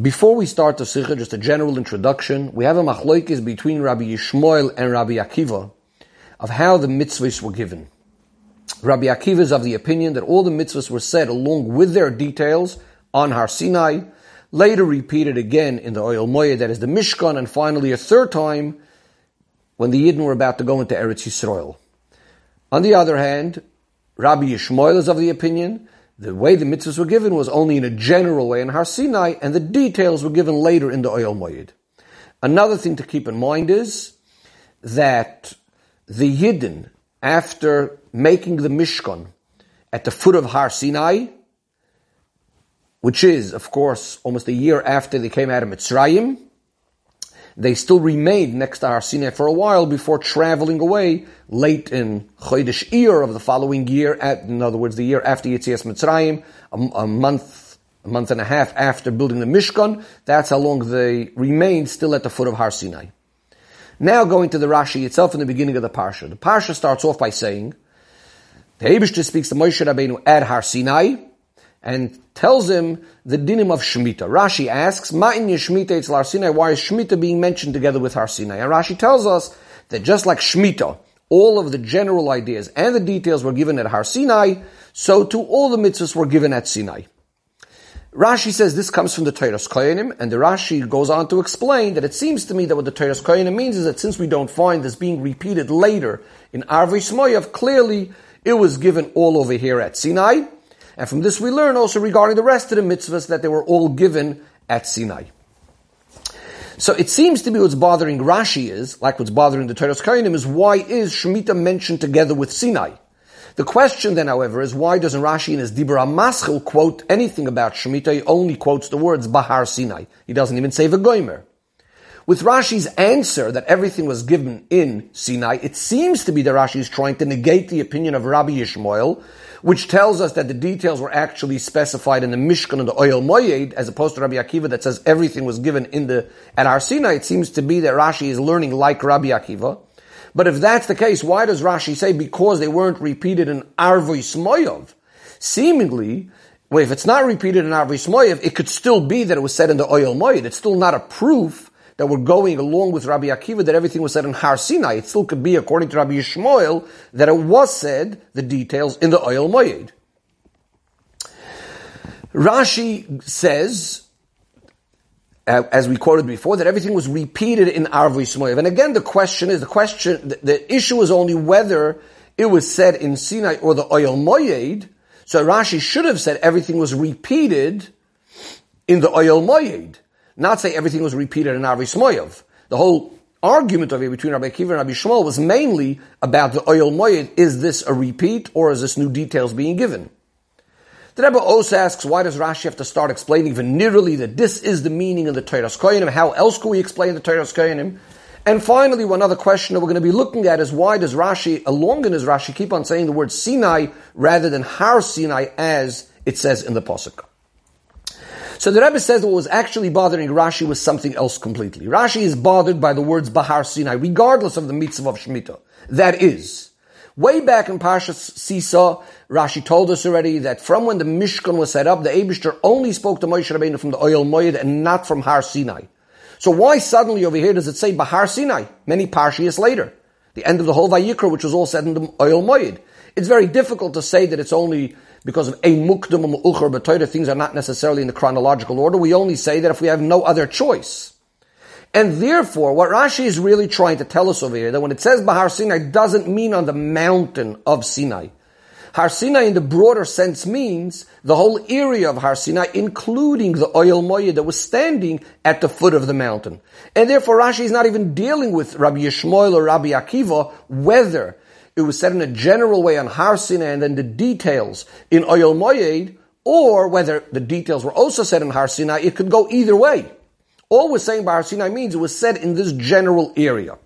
Before we start the Sikha, just a general introduction. We have a machloikis between Rabbi Yishmael and Rabbi Akiva of how the mitzvahs were given. Rabbi Akiva is of the opinion that all the mitzvahs were said along with their details on Har Sinai, later repeated again in the Oil Moed, that is the Mishkan, and finally a third time when the Yidden were about to go into Eretz Yisrael. On the other hand, Rabbi Yishmael is of the opinion the way the mitzvahs were given was only in a general way in Har Sinai, and the details were given later in the Oil Moed. Another thing to keep in mind is that the Yidden, after making the Mishkan at the foot of Har Sinai, which is, of course, almost a year after they came out of Mitzrayim, they still remained next to Har Sinai for a while before traveling away late in Chodesh Iyar of the following year, at, in other words, the year after Yetzias Mitzrayim, a, a month, a month and a half after building the Mishkan. That's how long they remained still at the foot of Har Sinai. Now going to the Rashi itself in the beginning of the Parsha. The Parsha starts off by saying, the Abishter speaks to Moshe Rabbeinu at Har Sinai, and tells him the dinim of Shemitah. Rashi asks, Ma'in Yeshmita it's Sinai, why is Shemitah being mentioned together with Har Sinai? And Rashi tells us that just like Shemitah, all of the general ideas and the details were given at Har Sinai, so too all the mitzvahs were given at Sinai. Rashi says this comes from the Toras Kohanim, and the Rashi goes on to explain that it seems to me that what the Toras Kohanim means is that since we don't find this being repeated later in Arvei Shmoyav, clearly it was given all over here at Sinai, and from this we learn also regarding the rest of the mitzvahs that they were all given at Sinai. So it seems to be what's bothering Rashi is, like what's bothering the Toras Kohanim, is why is Shemitah mentioned together with Sinai? The question then, however, is why doesn't Rashi in his Dibra Maschil quote anything about Shemitah? He only quotes the words Bahar Sinai. He doesn't even say V'goimer. With Rashi's answer that everything was given in Sinai, it seems to be that Rashi is trying to negate the opinion of Rabbi Yishmael, which tells us that the details were actually specified in the Mishkan and the Oil Moyed, as opposed to Rabbi Akiva that says everything was given in the, at our Sinai. It seems to be that Rashi is learning like Rabbi Akiva. But if that's the case, why does Rashi say because they weren't repeated in Arvoi Smoyov? Seemingly, well, if it's not repeated in Arvoi Smoyov, it could still be that it was said in the Oil Moyed. It's still not a proof that were going along with Rabbi Akiva that everything was said in Har Sinai. It still could be, according to Rabbi Yishmael, that it was said, the details, in the Oil Moyed. Rashi says, as we quoted before, that everything was repeated in Shmoyev. And again, the question is, the question, the, the, issue is only whether it was said in Sinai or the Oil Moyed. So Rashi should have said everything was repeated in the Oil Moyed not say everything was repeated in Avi Smoyev. The whole argument of it between Rabbi Akiva and Rabbi Yishmael was mainly about the oil moyed. Is this a repeat or is this new details being given? The Rebbe also asks, why does Rashi have to start explaining venerally that this is the meaning of the Toras Kohanim? How else could we explain the Toras Kohanim? And finally, one other question that we're going to be looking at is why does Rashi, along in his Rashi, keep on saying the word Sinai rather than Har Sinai as it says in the Pasuk? So the Rebbe says what was actually bothering Rashi was something else completely. Rashi is bothered by the words Bahar Sinai, regardless of the mitzvah of Shemitah. That is, way back in Parshas Sisa, Rashi told us already that from when the Mishkan was set up, the Abishter only spoke to Moshe Rabbeinu from the Oil Moed and not from Har Sinai. So why suddenly over here does it say Bahar Sinai? Many Parshias later. The end of the whole Vayikra, which was all said in the Oil Moed. It's very difficult to say that it's only because of a and uchar b'toyda, things are not necessarily in the chronological order. We only say that if we have no other choice. And therefore, what Rashi is really trying to tell us over here, that when it says Bahar Sinai, doesn't mean on the mountain of Sinai. Har Sinai in the broader sense means the whole area of Har Sinai, including the oil moya that was standing at the foot of the mountain. And therefore Rashi is not even dealing with Rabbi Yishmael or Rabbi Akiva, whether it was said in a general way on Har Sinai and then the details in Oyel Moyed, or whether the details were also said in Har Sinai, it could go either way. All we're saying by Har Sinai means it was said in this general area.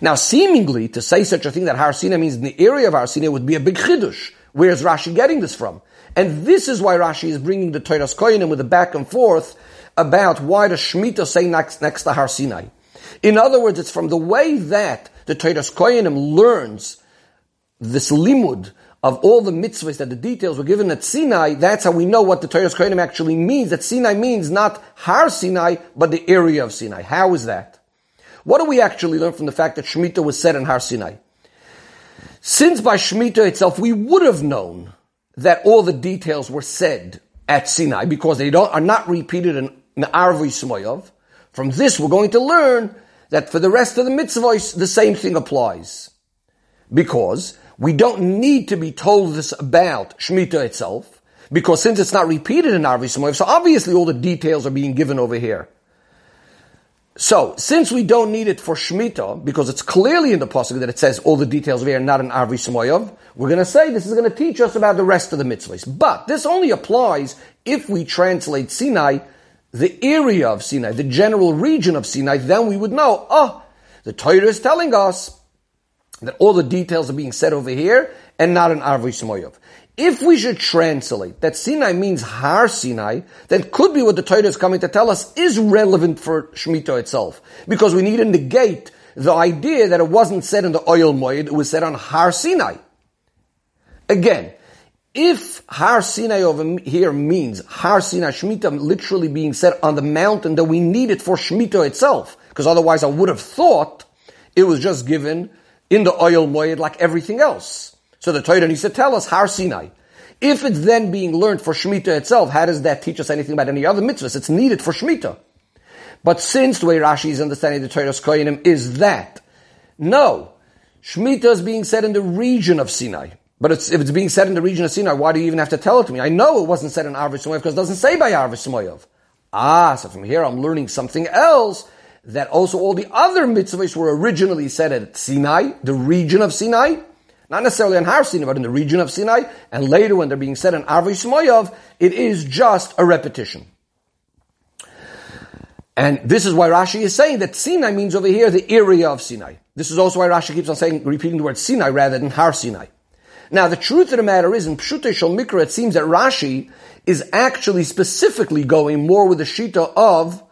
Now, seemingly, to say such a thing that Har Sinai means in the area of Har Sinai would be a big chidush. Where's Rashi getting this from? And this is why Rashi is bringing the Toras Koyanim with a back and forth about why does Shemitah say next, next to Har Sinai. In other words, it's from the way that the Toras Koyanim learns this limud of all the mitzvahs that the details were given at Sinai, that's how we know what the Toras Kohanim actually means. That Sinai means not Har Sinai, but the area of Sinai. How is that? What do we actually learn from the fact that Shemitah was said in Har Sinai? Since by Shemitah itself we would have known that all the details were said at Sinai because they don't, are not repeated in, in Arvi Smoyov, from this we're going to learn that for the rest of the mitzvahs the same thing applies. Because we don't need to be told this about Shemitah itself, because since it's not repeated in Arvi Smoyov, so obviously all the details are being given over here. So, since we don't need it for Shemitah, because it's clearly in the Pasuk that it says all the details are not in Arvi Smoyov, we're going to say this is going to teach us about the rest of the mitzvahs. But this only applies if we translate Sinai, the area of Sinai, the general region of Sinai, then we would know, oh, the Torah is telling us that all the details are being said over here and not in Arvi Smoyov. If we should translate that Sinai means Har Sinai, then could be what the Torah is coming to tell us is relevant for Shemitah itself. Because we need to negate the idea that it wasn't said in the Ohel Moed, it was said on Har Sinai. Again, if Har Sinai over here means Har Sinai Shemitah literally being said on the mountain, then we need it for Shemitah itself. Because otherwise I would have thought it was just given in the Ohel Moed like everything else. So the Torah needs to tell us Har Sinai. If it's then being learned for Shemitah itself, how does that teach us anything about any other mitzvahs? It's needed for Shemitah. But since the way Rashi is understanding the Toras Koyanim is that, no, Shemitah is being said in the region of Sinai. But it's, if it's being said in the region of Sinai, why do you even have to tell it to me? I know it wasn't said in Arvis because it doesn't say by Arvis Samoyev. Ah, so from here I'm learning something else that also all the other mitzvahs were originally said at Sinai, the region of Sinai, not necessarily on Har Sinai, but in the region of Sinai, and later when they're being said in Arvi Shmoyov, it is just a repetition. And this is why Rashi is saying that Sinai means over here the area of Sinai. This is also why Rashi keeps on saying, repeating the word Sinai rather than Har Sinai. Now, the truth of the matter is, in Pshutei Shal Mikra, it seems that Rashi is actually specifically going more with the Shita of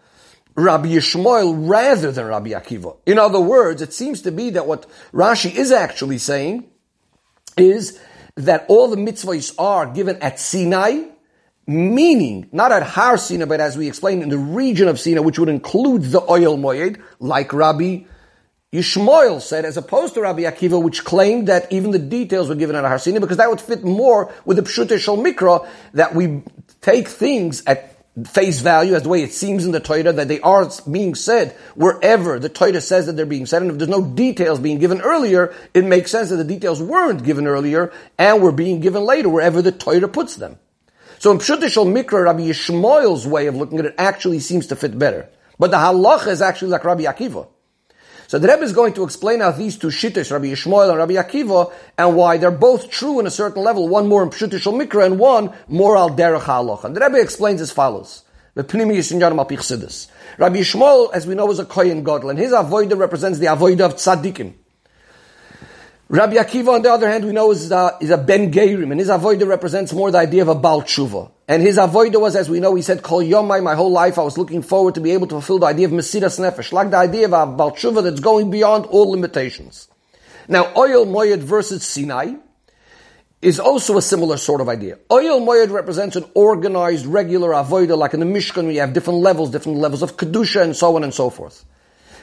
Rabbi Yishmael rather than Rabbi Akiva. In other words, it seems to be that what Rashi is actually saying is that all the mitzvahs are given at Sinai, meaning not at Har Sinai, but as we explained in the region of Sinai, which would include the oil Moed, like Rabbi Yishmael said, as opposed to Rabbi Akiva, which claimed that even the details were given at Har Sinai, because that would fit more with the Pshutei Shal Mikra, that we take things at face value as the way it seems in the Torah that they are being said wherever the Torah says that they're being said. And if there's no details being given earlier, it makes sense that the details weren't given earlier and were being given later wherever the Torah puts them. So in Pshut Shal Mikra, Rabbi Yishmael's way of looking at it actually seems to fit better. But the halacha is actually like Rabbi Akiva. So the Rebbe is going to explain how these two shittas, Rabbi Yishmael and Rabbi Akiva, and why they're both true in a certain level, one more in Pshuti Shal Mikra and one more al Derech HaLoch. And the Rebbe explains as follows. Rabbi Yishmael, as we know, is a Kohen Gadol, and his avoida represents the avoida of tzaddikim. Rabbi Akiva, on the other hand, we know is a, is a Ben Gerim, and his avoida represents more the idea of a Baal Tshuva. And his avoida was, as we know, he said, Kol Yomai, my whole life I was looking forward to be able to fulfill the idea of Mesiras Nefesh, like the idea of a Baal Tshuva that's going beyond all limitations. Now, Ohel Moed versus Sinai is also a similar sort of idea. Ohel Moed represents an organized, regular avoida, like in the Mishkan, we have different levels, different levels of Kedusha, and so on and so forth.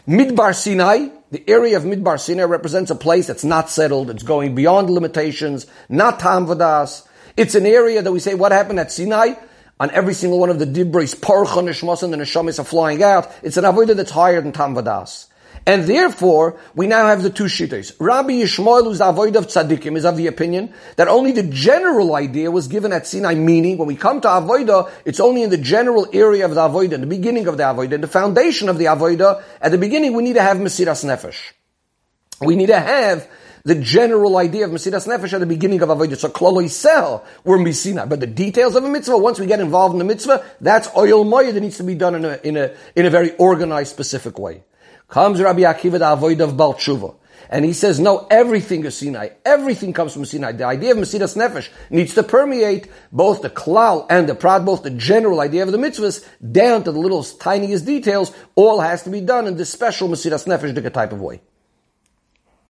Midbar Sinai, the area of Midbar Sinai represents a place that's not settled, it's going beyond limitations, not Tam Vadas. It's an area that we say, what happened at Sinai? On every single one of the Dibris, Parcha Nishmas and the Neshamis are flying out. It's an avodah that's higher than Tam Vadas. And therefore, we now have the two shittas. Rabbi Yishmael, who's avoid of tzaddikim, is of the opinion that only the general idea was given at Sinai, meaning when we come to avoida, it's only in the general area of the avoida, the beginning of the avoida, the foundation of the avoida. At the beginning, we need to have Mesiras Nefesh. We need to have the general idea of Mesiras Nefesh at the beginning of Avodah. So Klolo Yisrael were Misina. But the details of a mitzvah, once we get involved in the mitzvah, that's Ohel Moed that needs to be done in a, in a, in a very organized, specific way. Comes Rabbi Akiva, the avoid of Baal Tshuva. And he says, no, everything is Sinai. Everything comes from Sinai. The idea of Mesiras Nefesh needs to permeate both the klal and the prat, both the general idea of the mitzvahs, down to the little tiniest details. All has to be done in this special Mesiras Nefesh type of way.